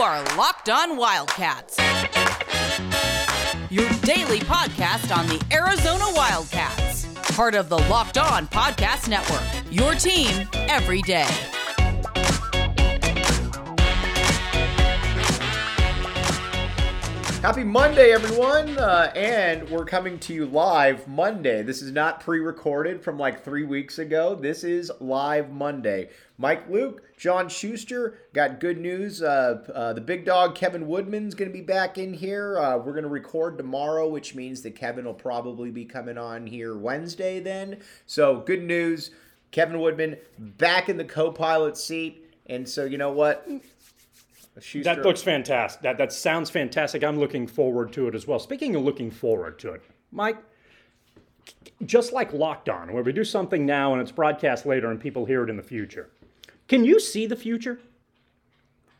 are Locked On Wildcats, your daily podcast on the Arizona Wildcats, part of the Locked On Podcast Network. Your team every day. Happy Monday, everyone! Uh, and we're coming to you live Monday. This is not pre recorded from like three weeks ago. This is live Monday. Mike Luke, John Schuster got good news. Uh, uh, the big dog, Kevin Woodman's going to be back in here. Uh, we're going to record tomorrow, which means that Kevin will probably be coming on here Wednesday then. So, good news. Kevin Woodman back in the co pilot seat. And so, you know what? Schuster, That looks fantastic. That that sounds fantastic. I'm looking forward to it as well. Speaking of looking forward to it, Mike, just like Locked On, where we do something now and it's broadcast later and people hear it in the future. Can you see the future?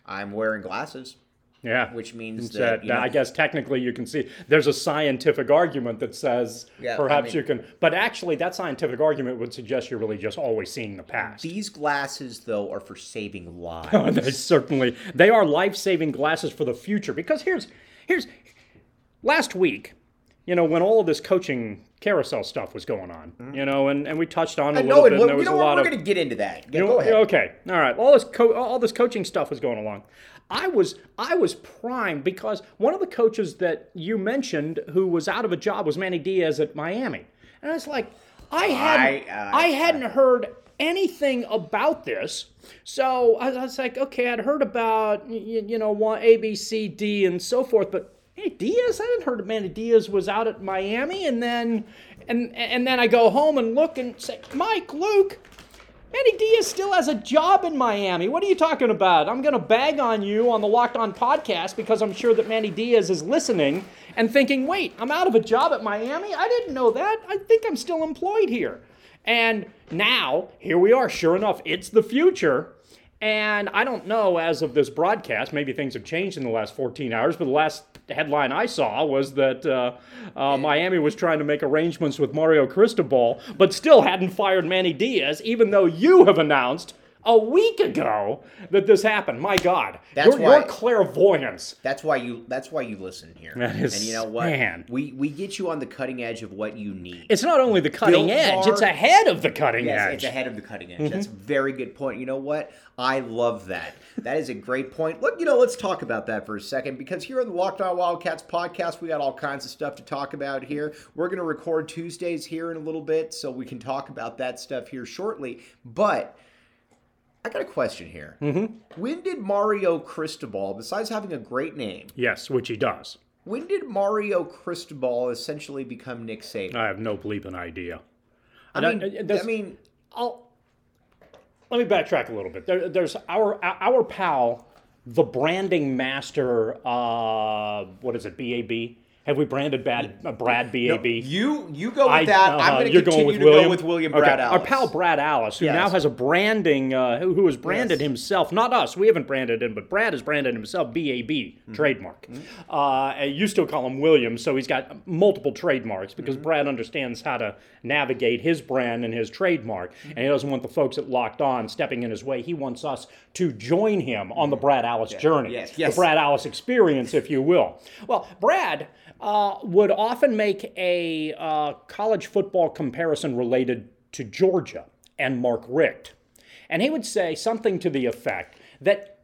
I'm wearing glasses. Yeah, Which means that, uh, you know- I guess technically you can see. There's a scientific argument that says Yeah, I perhaps mean- you can, but actually that scientific argument would suggest you're really just always seeing the past. These glasses, though, are for saving lives. they certainly they are life-saving glasses for the future because here's here's last week you know when all of this coaching carousel stuff was going on you know and, and we touched on it a I little know, bit and there you was know a what? lot We're of going to get into that. Yeah, you know, go ahead. okay all right all this co- all this coaching stuff was going along i was i was primed because one of the coaches that you mentioned who was out of a job was manny diaz at miami and i was like i hadn't I, uh, I hadn't heard anything about this. So I I was like, okay, I'd heard about, you, you know, one, A, B, C, D, and so forth, but hey, Diaz, I hadn't heard Manny Diaz was out at Miami. And then, and, and then I go home and look and say, Mike, Luke, Manny Diaz still has a job in Miami. What are you talking about? I'm going to bag on you on the Locked On podcast because I'm sure that Manny Diaz is listening and thinking, wait, I'm out of a job at Miami? I didn't know that. I think I'm still employed here. And now, here we are. Sure enough, it's the future. And I don't know as of this broadcast, maybe things have changed in the last 14 hours, but the last headline I saw was that uh, uh, Miami was trying to make arrangements with Mario Cristobal, but still hadn't fired Manny Diaz, even though you have announced a week ago that this happened. My God, That's your, why- your clairvoyance. That's why you. That's why you listen here. That is- and you know what? man. We we get you on the cutting edge of what you need. It's not only the cutting Built edge, Bar- it's ahead of the cutting Yes, edge. it's ahead of the cutting edge. Mm-hmm. That's a very good point. You know what? I love that. That is a great point. Look, you know, let's talk about that for a second because here on the Locked On Wildcats podcast, we got all kinds of stuff to talk about here. We're going to record Tuesdays here in a little bit, so we can talk about that stuff here shortly. But I got a question here. Mm-hmm. When did Mario Cristobal, besides having a great name, yes, which he does. when did Mario Cristobal essentially become Nick Saban? I have no bleeping idea. I And mean, I- I mean, I'll let me backtrack a little bit. There, there's our our pal, the branding master. Uh, what is it? BAB. Have we branded bad, uh, Brad BAB? You you go with I- that. uh-huh, I'm going to you're continue to William? go with William Okay, Brad Our pal Brad Alice, who Yes. now has a branding, uh, who, who has branded Yes. himself, not us, we haven't branded him, but Brad has branded himself BAB, Mm-hmm. trademark. Uh, and you still call him William, so he's got multiple trademarks because Mm-hmm. Brad understands how to navigate his brand and his trademark. And he doesn't want the folks at Locked On stepping in his way. He wants us to join him on the Brad Alice journey, Yes, yes. the Brad Alice experience, if you will. Well, Brad uh, would often make a uh, college football comparison related to Georgia and Mark Richt. And he would say something to the effect that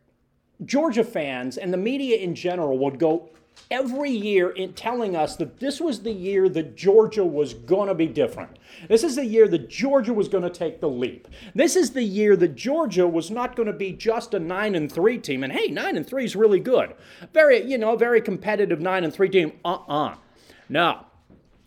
Georgia fans and the media in general would go every year in telling us that this was the year that Georgia was going to be different. This is the year that Georgia was going to take the leap. This is the year that Georgia was not going to be just a 9 and 3 team and hey, 9 and 3 is really good. Very, you know, very competitive 9 and 3 team. Uh-uh. No.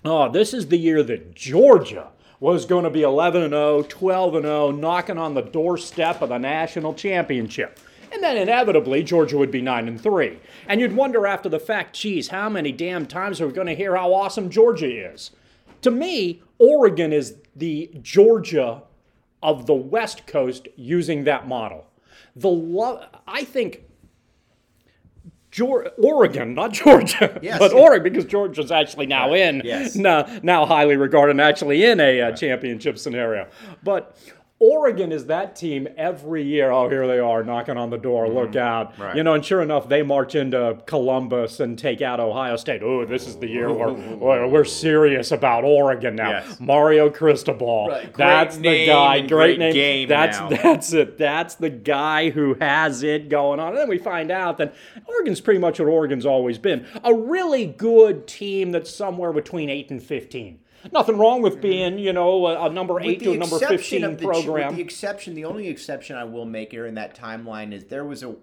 Oh, this is the year that Georgia was going to be 11 and 0, 12 and 0, knocking on the doorstep of the national championship. And then inevitably Georgia would be 9 and 3. And you'd wonder after the fact, geez, how many damn times are we going to hear how awesome Georgia is? To me, Oregon is the Georgia of the West Coast using that model. The lo- I think Oregon, not Georgia, Yes. but Oregon, because Georgia's actually now in, Yes. now, now highly regarded and actually in a uh, championship scenario. But Oregon is that team every year. Oh, here they are knocking on the door. Look out. Mm-hmm. Right. You know, and sure enough, they march into Columbus and take out Ohio State. Oh, this is the year where, where we're serious about Oregon now. Yes. Mario Cristobal. Right. That's the guy. Great, great name. game that's now. that's it. That's the guy who has it going on. And then we find out that Oregon's pretty much what Oregon's always been. A really good team that's somewhere between 8 and 15. Nothing wrong with being, you know, a, a number 8 to a number 15 the, program. The exception, the only exception I will make here in that timeline is there was a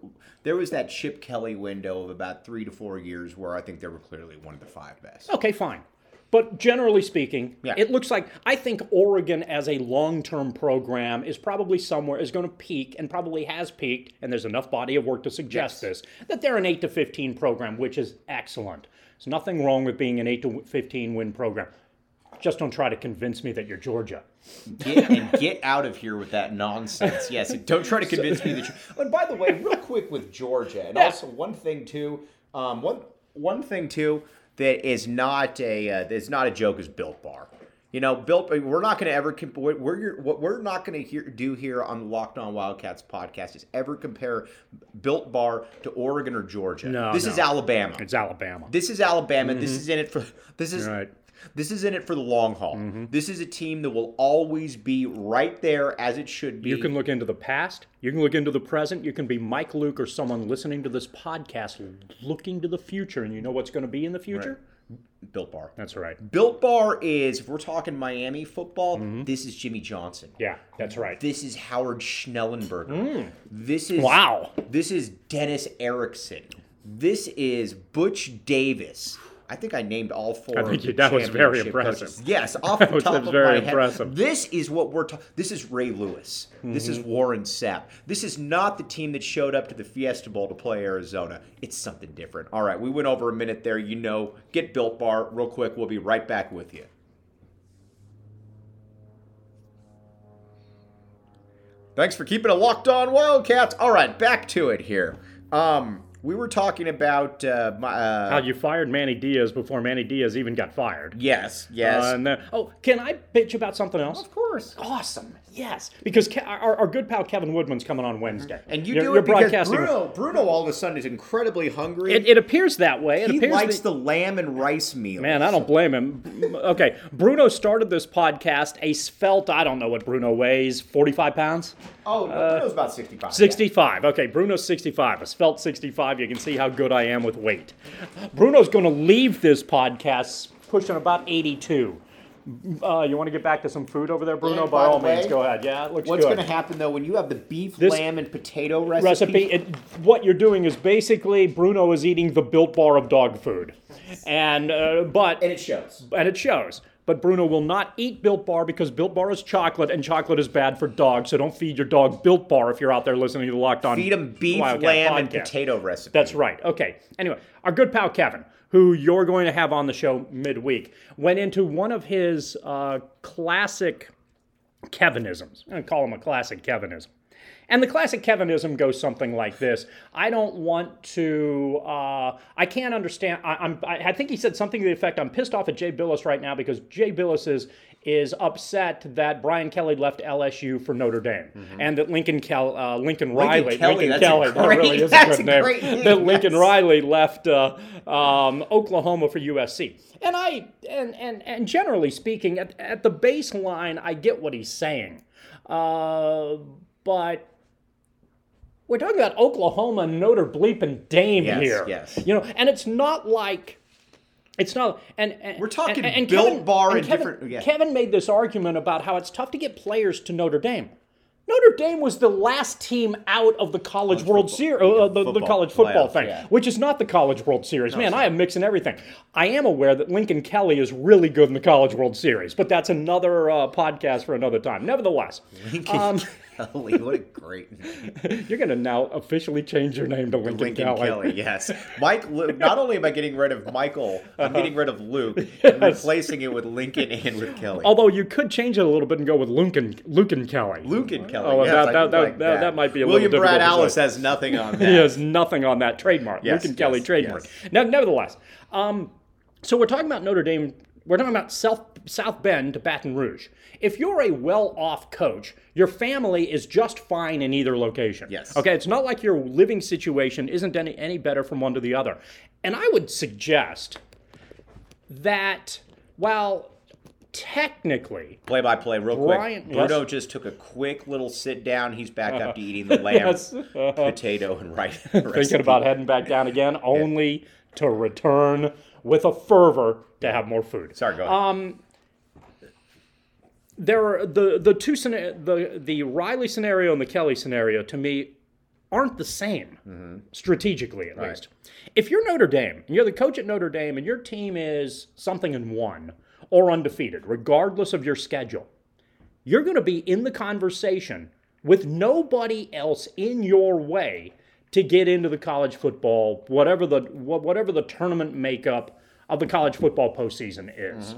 there was that Chip Kelly window of about three to four years where I think they were clearly one of the five best. Okay, fine. But generally speaking, Yeah. it looks like I think Oregon as a long-term program is probably somewhere is going to peak and probably has peaked, and there's enough body of work to suggest Yes. this that they're an eight to fifteen program, which is excellent. There's nothing wrong with being an eight to fifteen win program. Just don't try to convince me that you're Georgia. Get and get out of here with that nonsense. Yes, don't try to convince me that. you're. and by the way, real quick with Georgia, and Yeah. also one thing too, um, one one thing too that is not a uh, that's not a joke is Built Bar. You know, Built. We're not going to ever. comp- We're we're- what we're not going to hear do here on the Locked On Wildcats podcast is ever compare Built Bar to Oregon or Georgia. No, this no. is Alabama. It's Alabama. This is Alabama. This is in it for this is Right. This is in it for the long haul. Mm-hmm. This is a team that will always be right there as it should be. You can look into the past. You can look into the present. You can be Mike Luke or someone listening to this podcast looking to the future, and you know what's going to be in the future? Built Bar. That's right. Built Bar is if we're talking Miami football, mm-hmm. this is Jimmy Johnson. Yeah, that's right. This is Howard Schnellenberger. Mm. This is Wow. This is Dennis Erickson. This is Butch Davis. I think I named all four. I of think you- that was very impressive. coaches. Yes, off the top of very my head. This is what we're talking. This is Ray Lewis. This is Warren Sapp. This is not the team that showed up to the Fiesta Bowl to play Arizona. It's something different. All right, we went over a minute there. You know, get Built Bar real quick. We'll be right back with you. Thanks for keeping it locked on Wildcats. All right, back to it here. Um, we were talking about uh, my. Uh, How you fired Manny Diaz before Manny Diaz even got fired. yes, yes. Uh, and then, oh, can I bitch about something else? of course. Awesome. Yes. Because Ke- our, our good pal Kevin Woodman's coming on Wednesday. And you You're- do you're it because broadcasting- Bruno, Bruno all of a sudden is incredibly hungry. It, it appears that way. It he appears likes that- the lamb and rice meal. Man, I don't blame him. Okay, Bruno started this podcast a svelte, I don't know what Bruno weighs, 45 pounds? Oh, no, Bruno's about 65. 65. Okay, Bruno's 65. A svelte 65. You can see how good I am with weight. Bruno's going to leave this podcast pushing about 82. Uh, you want to get back to some food over there, Bruno? And By by all the means, go ahead. Yeah, it looks What's going to happen though when you have the beef, This- lamb, and potato recipe? recipe. It, what you're doing is basically Bruno is eating the built bar of dog food, and uh, but and it shows. and it shows. But Bruno will not eat Built Bar because Built Bar is chocolate, and chocolate is bad for dogs. So don't feed your dog Built Bar if you're out there listening to the Locked On. Feed him beef, Wildcat lamb, and potato recipe. That's right. Okay. Anyway, our good pal Kevin, who you're going to have on the show midweek, went into one of his uh, classic Kevinisms. I'm going to call him a classic Kevinism. And the classic Kevinism goes something like this: I don't want to. Uh, I can't understand. I, I'm. I, I think he said something to the effect: "I'm pissed off at Jay Bilas right now because Jay Bilas is is upset that Brian Kelly left LSU for Notre Dame, and that Lincoln Kel, uh, Lincoln Riley, Kelly, Lincoln that's a that great- really is a good name. great name, That Lincoln yes. Riley left uh, um, Oklahoma for USC. And I and and and generally speaking, at, at the baseline, I get what he's saying, uh, but we're talking about Oklahoma and Notre Bleeping Dame Yes, here. yes. You know, and it's not like. It's not, and, and We're talking and, and Built Kevin, Bar and and Kevin, different- yeah. Kevin made this argument about how it's tough to get players to Notre Dame. Notre Dame was the last team out of the College, World Series, uh, the, the college football thing, yeah. which is not the College World Series. Man, I am mixing everything. I am aware that Lincoln Kelly is really good in the College World Series, but that's another uh, podcast for another time. Nevertheless, um, Kelly, what a great name. you're going to now officially change your name to Lincoln, Lincoln Kelly. Kelly. yes. Mike, not only am I getting rid of Michael, I'm getting rid of Luke and replacing it with Lincoln and with Kelly. Although you could change it a little bit and go with Lincoln, Lucan Kelly. Luke and Kelly. Oh, yes, that- that- like that- that might be a William little Brad Alice has nothing on that. He has nothing on that trademark. Yes, Luke and Kelly trademark. yes. Now, nevertheless, um, so we're talking about Notre Dame We're talking about South, South Bend to Baton Rouge. If you're a well off coach, your family is just fine in either location. Yes. Okay, it's not like your living situation isn't any, any better from one to the other. And I would suggest that while technically Play by play, real Brian- quick. Bruno yes. just took a quick little sit down. He's back up to eating the lamb, Yes. Uh-huh. potato, and right. thinking about heading back down again, only to return with a fervor to have more food. Sorry, go ahead. Um, there are the the two the the Riley scenario and the Kelly scenario to me aren't the same mm-hmm. strategically at least. If you're Notre Dame and you're the coach at Notre Dame and your team is something and one or undefeated, regardless of your schedule, you're going to be in the conversation with nobody else in your way to get into the college football, whatever the whatever the tournament makeup of the college football postseason is.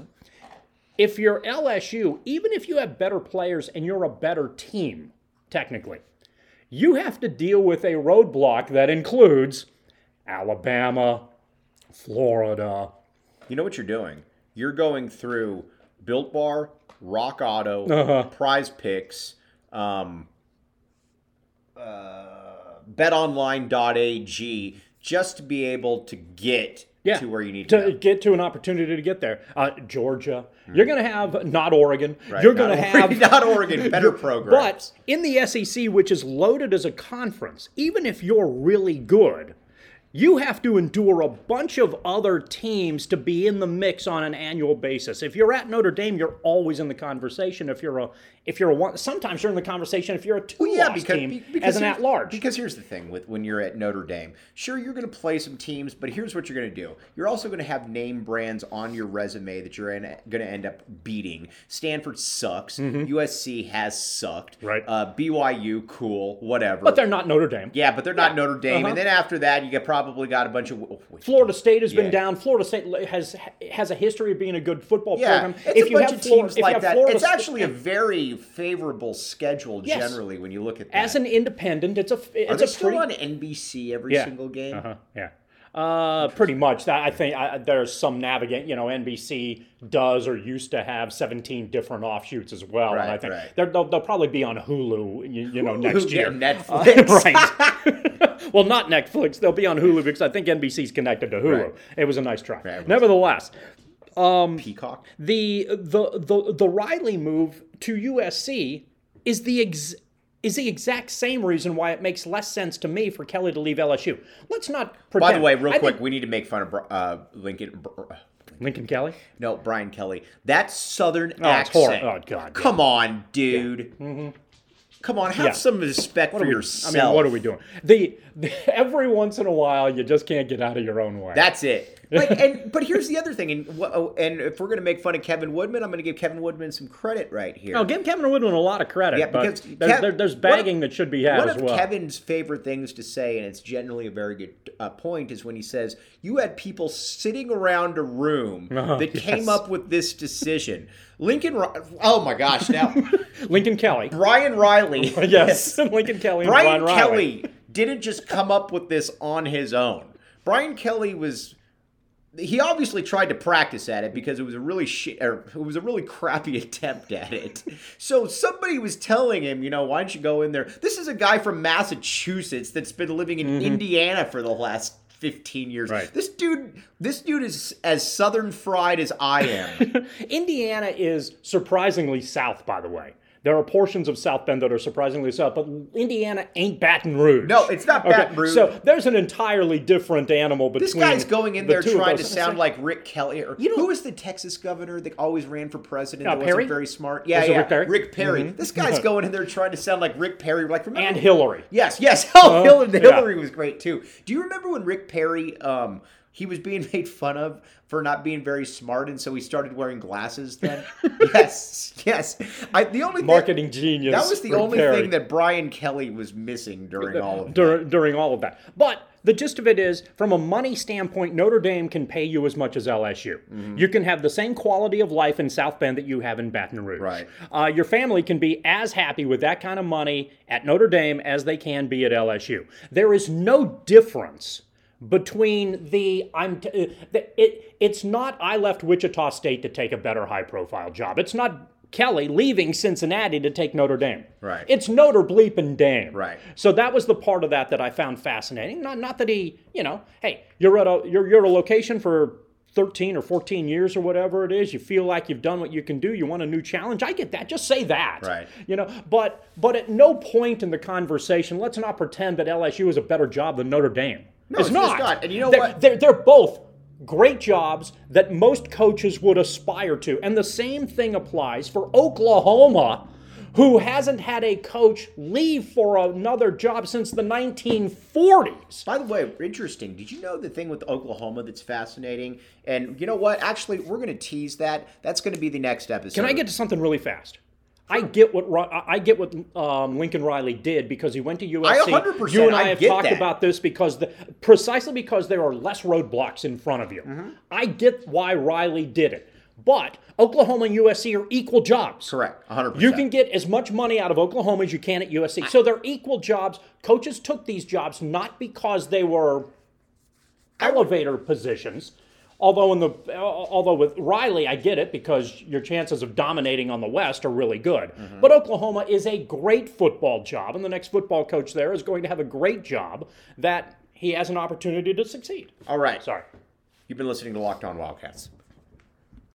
If you're LSU, even if you have better players and you're a better team, technically, you have to deal with a roadblock that includes Alabama, Florida. You know what you're doing? You're going through Built Bar, Rock Auto, Uh-huh. Prize Picks, um, uh, BetOnline.ag, just to be able to get Yeah, to where you need to, to get to an opportunity to get there. Uh, Georgia, you're going to have not Oregon. Right, You're going to have not Oregon, better program. But in the SEC, which is loaded as a conference, even if you're really good, you have to endure a bunch of other teams to be in the mix on an annual basis. If you're at Notre Dame, you're always in the conversation. If you're a if you're a one, sometimes you're in the conversation if you're a two yeah, loss because, team because as an at large. Because here's the thing with when you're at Notre Dame, sure you're going to play some teams, but here's what you're going to do. You're also going to have name brands on your resume that you're going to end up beating. Stanford sucks. USC has sucked. Mm-hmm. Right. Uh, BYU, cool, whatever. but they're not Notre Dame. yeah, but they're not Notre Dame. Uh-huh. And then after that, you get probably got a bunch of. wait. Florida State has Yeah. been down. Florida State has has a history of being a good football Yeah, program. it's a bunch of Flor- teams if like that. Florida It's Sta- actually a very favorable schedule Yes. generally when you look at that. as an independent, it's a it's Are a they still pretty on NBC every Yeah. single game? Uh-huh. Yeah. Uh, pretty much. That I think I, there's some navigate. You know, NBC does or used to have 17 different offshoots as well. and I think right. they're, they'll, they'll probably be on Hulu. You, you know, next Yeah, year. Netflix. right. well, not Netflix. They'll be on Hulu because I think NBC's connected to Hulu. Right. It was a nice try. Right. Nevertheless, um, Peacock. the the the the Riley move to USC is the ex- is the exact same reason why it makes less sense to me for Kelly to leave LSU. Let's not pretend. By the way, real I quick, think- we need to make fun of uh, Lincoln. Uh, Lincoln Kelly. No, Brian Kelly. That Southern Oh, hor- accent. oh, God, yeah. Come on, dude. Mm-hmm. Come on, have Yeah. some respect for What are we- yourself. I mean, what are we doing? The, the every once in a while, you just can't get out of your own way. That's it. Like, and but here's the other thing, and oh, and if we're gonna make fun of Kevin Woodman, I'm gonna give Kevin Woodman some credit right here. no, give Kevin Woodman a lot of credit. Yeah, but because there's, Kev- there, there's one of- bagging that should be had One as of well. Kevin's favorite things to say, and it's generally a very good uh, point, is when he says, "You had people sitting around a room Oh, that came up with this decision." Lincoln, oh my gosh, now Lincoln Kelly. Brian Riley, yes, Lincoln Kelly. And Brian Riley. Kelly didn't just come up with this on his own. Brian Kelly was he obviously tried to practice at it because it was a really shit or it was a really crappy attempt at it. So somebody was telling him, you know, why don't you go in there? This is a guy from Massachusetts that's been living in Indiana for the last 15 years. Mm-hmm. Right. This dude this dude is as southern fried as I am. Indiana is surprisingly south, by the way. There are portions of South Bend that are surprisingly south, but Indiana ain't Baton Rouge. No, it's not Baton Rouge. So there's an entirely different animal between. This guy's going in the there trying to sound like Rick Kelly. Or, You know- who was the Texas governor that always ran for president? Uh, that Perry? wasn't very smart. Yeah, Was yeah, Rick Perry? Mm-hmm. This guy's going in there trying to sound like Rick Perry. Like remember? and Hillary. Yes, yes. Oh, Hillary, yeah. Hillary was great too. Do you remember when Rick Perry? Um, he was being made fun of for not being very smart, and so he started wearing glasses. Then, yes, yes. I, the only thing- Marketing genius. That was the only Perry. thing that Brian Kelly was missing during all of that. During all of that. But the gist of it is, from a money standpoint, Notre Dame can pay you as much as LSU. Mm-hmm. You can have the same quality of life in South Bend that you have in Baton Rouge. Right. Uh, your family can be as happy with that kind of money at Notre Dame as they can be at LSU. There is no difference between the I'm t- uh, the, it it's not I left Wichita State to take a better high profile job. It's not Kelly leaving Cincinnati to take Notre Dame. Right. It's Notre bleeping Dame. Right. So that was the part of that that I found fascinating. Not not that he, you know, hey, you're at a you're you're at a location for 13 or 14 years or whatever it is you feel like you've done what you can do you want a new challenge i get that just say that Right. you know but but at no point in the conversation let's not pretend that lsu is a better job than notre dame No, it's, it's- not not. And you know they're, what? they're, they're both great jobs that most coaches would aspire to and the same thing applies for oklahoma who hasn't had a coach leave for another job since the 1940s By the way, interesting. Did you know the thing with Oklahoma that's fascinating? And you know what? Actually, we're going to tease that. That's going to be the next episode. Can I get to something really fast? I get what I get what um, Lincoln Riley did because he went to USC. I 100% you and I, I have talked that. about this because the, precisely because there are less roadblocks in front of you. Mm-hmm. I get why Riley did it, but Oklahoma and USC are equal jobs. Correct. 100%. You can get as much money out of Oklahoma as you can at USC. So they're equal jobs. Coaches took these jobs not because they were elevator positions. Although in the although with Riley, I get it because your chances of dominating on the West are really good. Mm-hmm. But Oklahoma is a great football job, and the next football coach there is going to have a great job that he has an opportunity to succeed. All right. Sorry. You've been listening to Locked On Wildcats.